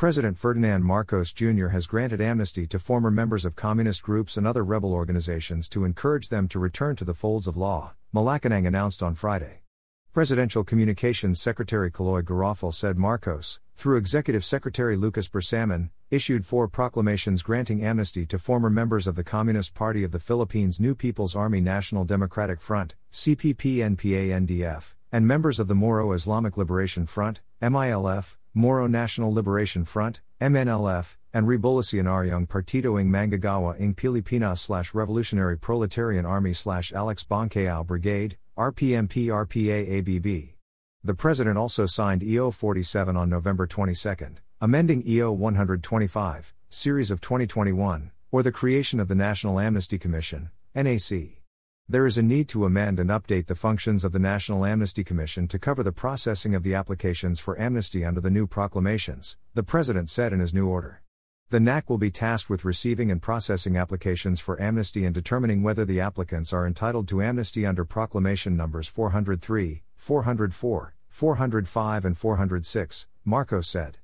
President Ferdinand Marcos Jr. has granted amnesty to former members of communist groups and other rebel organizations to encourage them to return to the folds of law, Malacanang announced on Friday. Presidential Communications Secretary Cheloy Garafil said Marcos, through Executive Secretary Lucas Bersamin, issued four proclamations granting amnesty to former members of the Communist Party of the Philippines New People's Army National Democratic Front, CPP NPA NDF, and members of the Moro Islamic Liberation Front, MILF, Moro National Liberation Front, MNLF, and Revolucionaryong Partido ng Manggagawa ng Pilipinas slash Revolutionary Proletarian Army slash Alex Boncayao Brigade, RPMP RPA ABB. The President also signed EO 47 on November 22, amending EO 125, Series of 2021, or the creation of the National Amnesty Commission, NAC. There is a need to amend and update the functions of the National Amnesty Commission to cover the processing of the applications for amnesty under the new proclamations, the President said in his new order. The NAC will be tasked with receiving and processing applications for amnesty and determining whether the applicants are entitled to amnesty under proclamation numbers 403, 404, 405, and 406, Marcos said.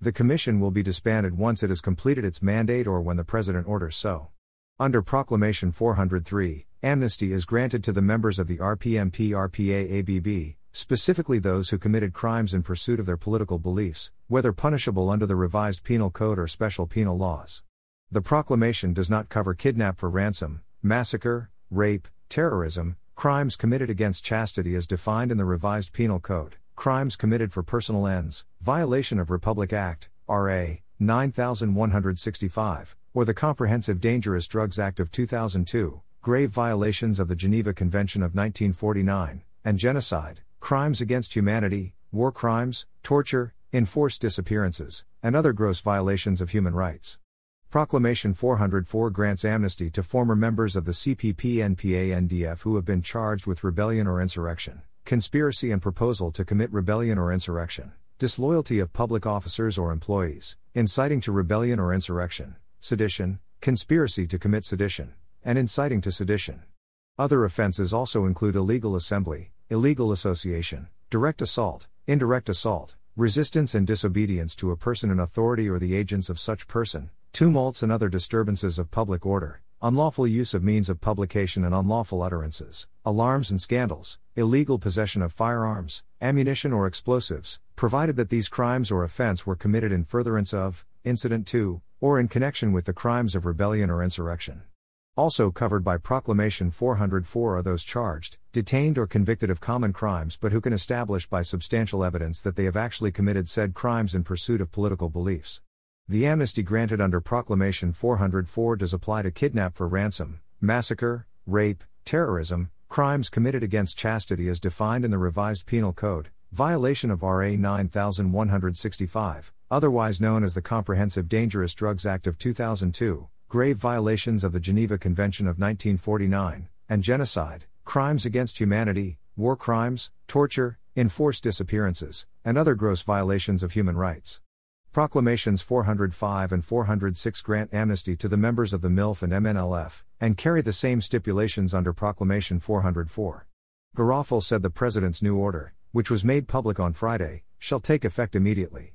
The Commission will be disbanded once it has completed its mandate or when the President orders so. Under Proclamation 403, amnesty is granted to the members of the RPMP RPA ABB, specifically those who committed crimes in pursuit of their political beliefs, whether punishable under the revised penal code or special penal laws. The proclamation does not cover kidnap for ransom, massacre, rape, terrorism, crimes committed against chastity as defined in the revised penal code, crimes committed for personal ends, violation of Republic Act, RA 9165, or the Comprehensive Dangerous Drugs Act of 2002, grave violations of the Geneva Convention of 1949, and genocide, crimes against humanity, war crimes, torture, enforced disappearances, and other gross violations of human rights. Proclamation 404 grants amnesty to former members of the CPP NPA NDF who have been charged with rebellion or insurrection, conspiracy and proposal to commit rebellion or insurrection, disloyalty of public officers or employees, inciting to rebellion or insurrection, sedition, conspiracy to commit sedition, and inciting to sedition. Other offenses also include illegal assembly, illegal association, direct assault, indirect assault, resistance and disobedience to a person in authority or the agents of such person, tumults and other disturbances of public order, unlawful use of means of publication and unlawful utterances, alarms and scandals, illegal possession of firearms, ammunition or explosives, provided that these crimes or offense were committed in furtherance of, incident to, or in connection with the crimes of rebellion or insurrection. Also covered by Proclamation 404 are those charged, detained, or convicted of common crimes but who can establish by substantial evidence that they have actually committed said crimes in pursuit of political beliefs. The amnesty granted under Proclamation 404 does apply to kidnap for ransom, massacre, rape, terrorism, crimes committed against chastity as defined in the revised Penal Code, violation of RA 9165, otherwise known as the Comprehensive Dangerous Drugs Act of 2002 grave violations of the Geneva Convention of 1949, and genocide, crimes against humanity, war crimes, torture, enforced disappearances, and other gross violations of human rights. Proclamations 405 and 406 grant amnesty to the members of the MILF and MNLF, and carry the same stipulations under Proclamation 404. Garafil said the President's new order, which was made public on Friday, shall take effect immediately.